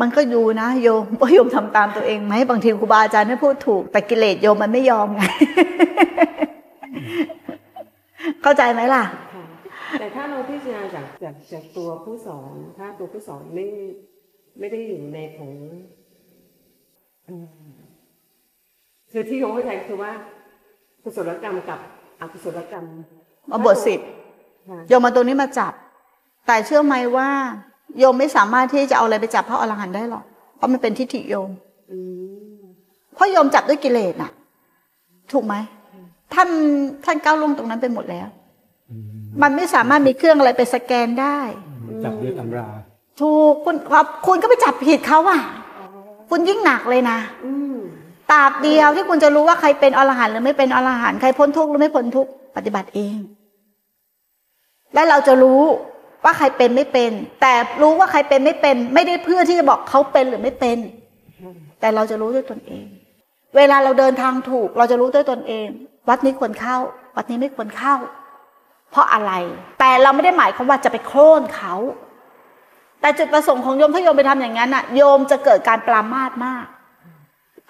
มันก็อยู่นะโยมว่าโยมทำตามตัวเองไหมบางทีครูบาอาจารย์ไม่พูดถูก แต่กิเลสโยมมันไม่ยอมไงเข้าใจไหมล่ะ แต่ถ้าเราพิจารณาจากจากจากตัวผู้สอนถ้าตัวผู้สอนไม่ไม่ได้อยู่ในของคือที่เขาเข้าใจคือว่ากุศลกรรมกับอกุศลกรรมมาบทสิบโยมมาตัวนี้มาจับ แต่เชื่อไหมว่า โยมไม่สามารถที่จะเอาอะไรไปจับพระอรหันต์ได้หรอก เพราะมันเป็นทิฏฐิโยมเพราะโยมจับด้วยกิเลสน่ะ ถูกไหมท่านท่านก้าวลงตรงนั้นไปหมดแล้ว มันไม่สามารถมีเครื่องอะไรไปสแกนได้ จับด้วยตำรา ถูกคุณครับคุณก็ไปจับผิดเขาอะ คุณยิ่งหนักเลยนะตราบเดียวที่คุณจะรู้ว่าใครเป็นอรหันต์หรือไม่เป็นอรหันต์ใครพ้นทุกข์หรือไม่พ้นทุกข์ปฏิบัติเอง และเราจะรู้ ว่าใครเป็นไม่เป็น แต่รู้ว่าใครเป็นไม่เป็น ไม่ได้เพื่อที่จะบอกเขาเป็นหรือไม่เป็น แต่เราจะรู้ด้วยตนเอง เวลาเราเดินทางถูก เราจะรู้ด้วยตนเอง วัดนี้ควรเข้า วัดนี้ไม่ควรเข้า เพราะอะไร แต่เราไม่ได้หมายความว่าจะไปโค่นเขา แต่จุดประสงค์ของโยมถ้าโยมไปทำอย่างนั้นน่ะ โยมจะเกิดการปรามาสมาก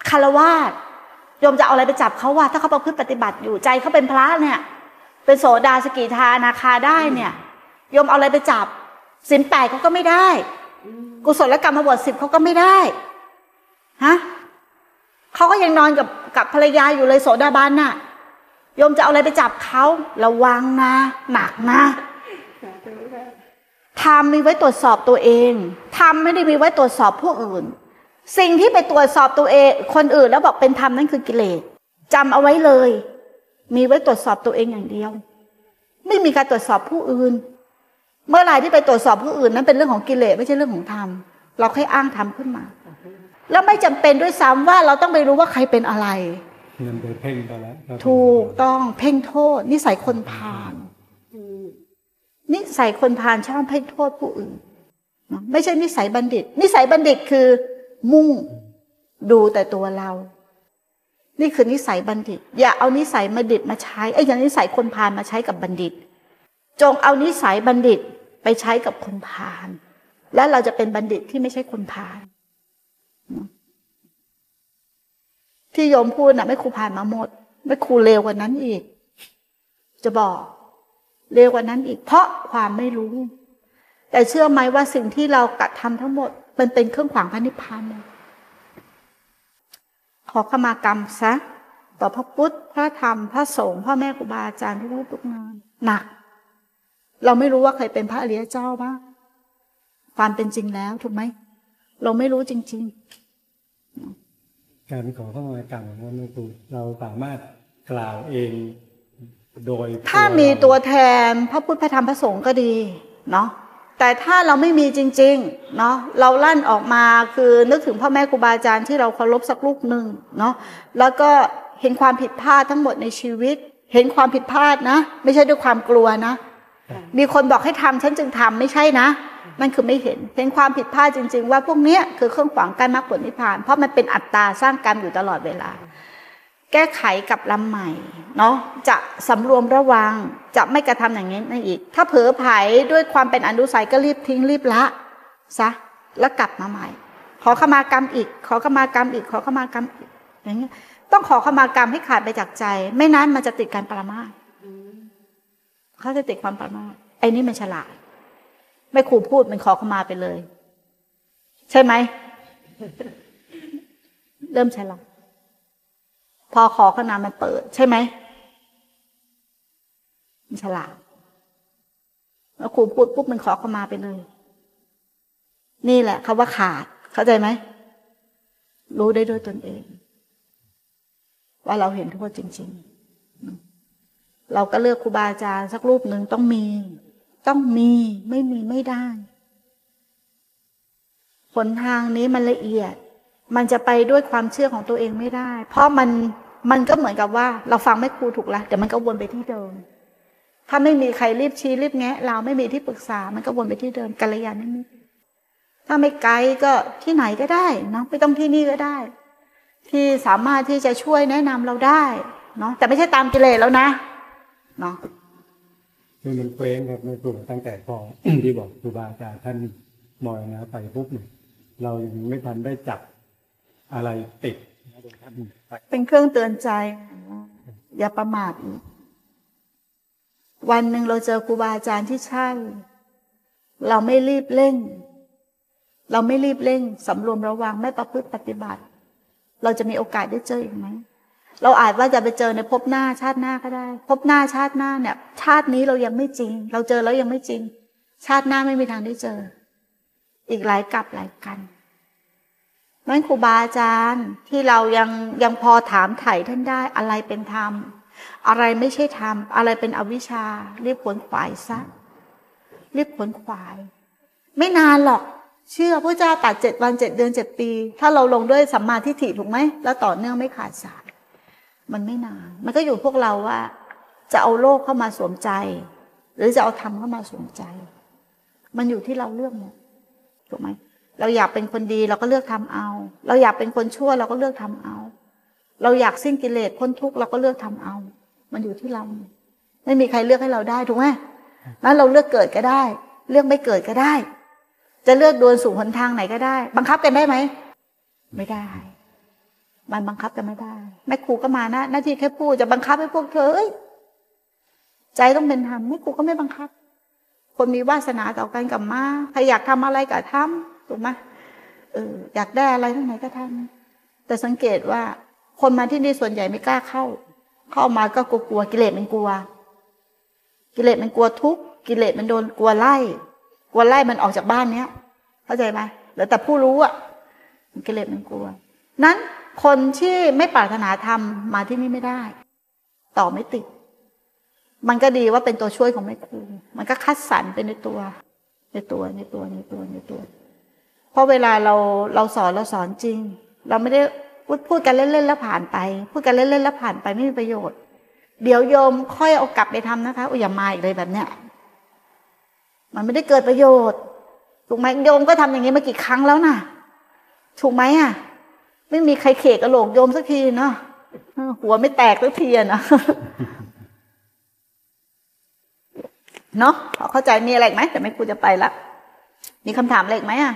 คารวาสโยมจะเอาอะไรไปจับเขาว่า ถ้าเขาประพฤติปฏิบัติอยู่ใจเขาเป็นพระเนี่ย เป็นโสดาสกิทานาคาได้เนี่ย โยมเอาอะไรไปจับสินแปดเขาก็ไม่ได้ กุศลกรรมมาบวชสิบเขาก็ไม่ได้ฮะเขาก็ยังนอนกับกับภรรยาอยู่เลยโสดาบันน่ะโยมจะเอาอะไรไปจับเขาระวังนะหนักนะทำมีไว้ตรวจสอบตัวเองทำไม่ได้มีไว้ตรวจสอบผู้อื่น สิ่งที่ไปตรวจสอบตัวเอง คนอื่นแล้วบอกเป็นธรรมนั่นคือกิเลสจำเอาไว้เลย มีไว้ตรวจสอบตัวเองอย่างเดียว ไม่มีการตรวจสอบผู้อื่น เมื่อไรที่ไปตรวจสอบผู้อื่นนั้นเป็นเรื่องของกิเลสไม่ใช่เรื่องของธรรม เราแค่อ้างธรรมขึ้นมา แล้วไม่จำเป็นด้วยซ้ำว่าเราต้องไปรู้ว่าใครเป็นอะไรมันไปเพ่งไปแล้วถูกต้องเพ่งโทษ นิสัยคนพาลนิสัยคนพาลชอบเพ่งโทษผู้อื่นไม่ใช่นิสัยบัณฑิต นิสัยบัณฑิตคือมุ่งดูแต่ตัวเรา นี่คือนิสัยบัณฑิต อย่าเอานิสัยบัณฑิตมาใช้ไอ้อย่างนิสัยคนพาลมาใช้กับบัณฑิต จงเอานิสัยบัณฑิตไปใช้กับคนพาลและเราจะเป็นบัณฑิตที่ไม่ใช่คนพาลที่โยมพูดนะไม่ครูผ่านมาหมด ไม่ครูเลวกว่านั้นอีก จะบอกเลวกว่านั้นอีก เพราะความไม่รู้ แต่เชื่อไหมว่าสิ่งที่เรากระทำทั้งหมด มันเป็นเครื่องขวางพระนิพพานหมดขอขมากรรมซะ ต่อพระพุทธ พระธรรม พระสงฆ์พ่อแม่ครูบาอาจารย์ทุกรูปทุกงานหนัก เราไม่รู้ว่าใครเป็นพระอริยเจ้าบ้างความเป็นจริงแล้วถูกไหม เราไม่รู้จริง ๆ การขอเข้ามากรรมของพระครูเราสามารถกล่าวเองโดย ถ้ามีตัวแทนพระพุทธพระธรรมพระสงฆ์ก็ดีเนาะแต่ถ้าเราไม่มีจริง ๆ เนาะเราลั่นออกมาคือนึกถึงพ่อแม่ครูบาอาจารย์ที่เราเคารพสักลูกหนึ่งเนาะแล้วก็เห็นความผิดพลาดทั้งหมดในชีวิต เห็นความผิดพลาดนะ ไม่ใช่ด้วยความกลัวนะ มีคนบอกให้ทำฉันจึงทำไม่ใช่นะนั่นคือไม่เห็นเห็นความผิดพลาดจริง ๆ ว่าพวกนี้คือเครื่องขวางการมรรคผลนิพพาน เพราะมันเป็นอัตตาสร้างกรรมอยู่ตลอดเวลา แก้ไขกับลำใหม่เนาะจะสำรวมระวังจะไม่กระทำอย่างนี้นั่นอีก ถ้าเผลอไผด้วยความเป็นอนุสัยก็รีบทิ้งรีบละซะแล้วกลับมาใหม่ ขอขมากรรมอีก ขอขมากรรมอีก ขอขมากรรมอีกอย่างเงี้ยต้องขอขมากรรมให้ขาดไปจากใจ ไม่นั้นมันจะติดการปรามาเขาจะติดความประมาทไอ้นี่มันฉลาดไม่ครูพูดมันขอเข้ามาไปเลย ใช่ไหม เริ่มฉลาดพอขอขนามันเปิด ใช่ไหมมันฉลาดแล้วครูพูดปุ๊บมันขอเข้ามาไปเลย นี่แหละคาว่าขาด เข้าใจไหมรู้ได้ด้วยตนเอง ว่าเราเห็นโทษจริง ๆ เราก็เลือกครูบาอาจารย์สักรูปหนึ่งต้องมี ต้องมีไม่มีไม่ได้ผลทางนี้มันละเอียด มันจะไปด้วยความเชื่อของตัวเองไม่ได้ เพราะมันมันก็เหมือนกับว่า เราฟังไม่ครูถูกละเดี๋ยวมันก็วนไปที่เดิม ถ้าไม่มีใครรีบชี้รีบแงะ เราไม่มีที่ปรึกษา มันก็วนไปที่เดิมกัลยาณมิตรถ้าไม่ไกลก็ที่ไหนก็ได้เนาะไม่ต้องที่นี่ก็ได้ ที่สามารถที่จะช่วยแนะนำเราได้เนาะแต่ไม่ใช่ตามกิเลสแล้วนะ เนาะคือมันเฟ้งครับในกลุ่มตั้งแต่พอที่บอกครูบาอาจารย์ท่านมอยนะไปปุ๊บเนี่ยเรายังไม่ทันได้จับอะไรติดเป็นเครื่องเตือนใจ อย่าประมาทอีกวันหนึ่งเราเจอครูบาอาจารย์ที่ใช่ เราไม่รีบเร่ง เราไม่รีบเร่งสำรวมระวังไม่ประพฤติปฏิบัติ เราจะมีโอกาสได้เจออีกไหม เราอาจว่าจะไปเจอในภพหน้าชาติหน้าก็ได้ภพหน้าชาติหน้าเนี่ย ชาตินี้เรายังไม่จริง เราเจอแล้วยังไม่จริง ชาติหน้าไม่มีทางได้เจอ อีกหลายกลับหลายกันนั่นครูบาอาจารย์ที่เรายังยังพอถามไถ่ท่านได้อะไรเป็นธรรม อะไรไม่ใช่ธรรม อะไรเป็นอวิชชารีบขวนขวายซะรีบขวนขวาย ไม่นานหรอก เชื่อพระเจ้าตัดเจ็ดวันเจ็ดเดือนเจ็ดปี ถ้าเราลงด้วยสัมมาทิฏฐิถูกไหมแล้วต่อเนื่องไม่ขาดสาย มันไม่นาน มันก็อยู่พวกเราว่า จะเอาโลกเข้ามาสวมใจ หรือจะเอาธรรมเข้ามาสวมใจ มันอยู่ที่เราเลือกหมดถูกไหมเราอยากเป็นคนดีเราก็เลือกทำเอา เราอยากเป็นคนชั่วเราก็เลือกทำเอา เราอยากสิ้นกิเลสพ้นทุกข์เราก็เลือกทำเอา มันอยู่ที่เรา ไม่มีใครเลือกให้เราได้ถูกไหมนั้นเราเลือกเกิดก็ได้ เลือกไม่เกิดก็ได้ จะเลือกดวนสู่หนทางไหนก็ได้ บังคับกันได้ไหม ไม่ได้ มันบังคับกันไม่ได้ แม่ครูก็มานะหน้าที่แค่พูดจะบังคับให้พวกเธอเอ้ยใจต้องเป็นธรรมแม่ครูก็ไม่บังคับ คนมีวาสนาต่อกันกับมาใครอยากทำอะไรก็ทำถูกไหมเอออยากได้อะไรทั้งไหนก็ทำแต่สังเกตว่า คนมาที่นี่ส่วนใหญ่ไม่กล้าเข้า เข้ามาก็กลัวกิเลสมันกลัว กิเลสมันกลัวทุกกิเลสมันโดนกลัวไล่ กลัวไล่มันออกจากบ้านเนี้ย เข้าใจไหมเหลือแต่ผู้รู้อะกิเลสมันกลัว นั้น คนที่ไม่ปรารถนาทำมาที่นี่ไม่ได้ ต่อไม่ติด มันก็ดีว่าเป็นตัวช่วยของแม่ครูมันก็คัดสรรเป็นในตัว ในตัวในตัวในตัวในตัว เพราะเวลาเราเราสอนเราสอนจริง เราไม่ได้พูดพูดกันเล่นๆแล้วผ่านไป พูดกันเล่นๆแล้วผ่านไปไม่มีประโยชน์ เดี๋ยวโยมค่อยเอากลับไปทำนะคะอย่ามาอีกเลยแบบเนี้ยมันไม่ได้เกิดประโยชน์ถูกไหมโยมก็ทำอย่างนี้มากี่ครั้งแล้วนะถูกไหมอะ ไม่มีใครเขกกระโหลกโยมสักทีเนาะหัวไม่แตกสักทีนะเนาะเข้าใจมีอะไรไหมแต่ไม่กูจะไปละมีคำถามอะไรไหมอะ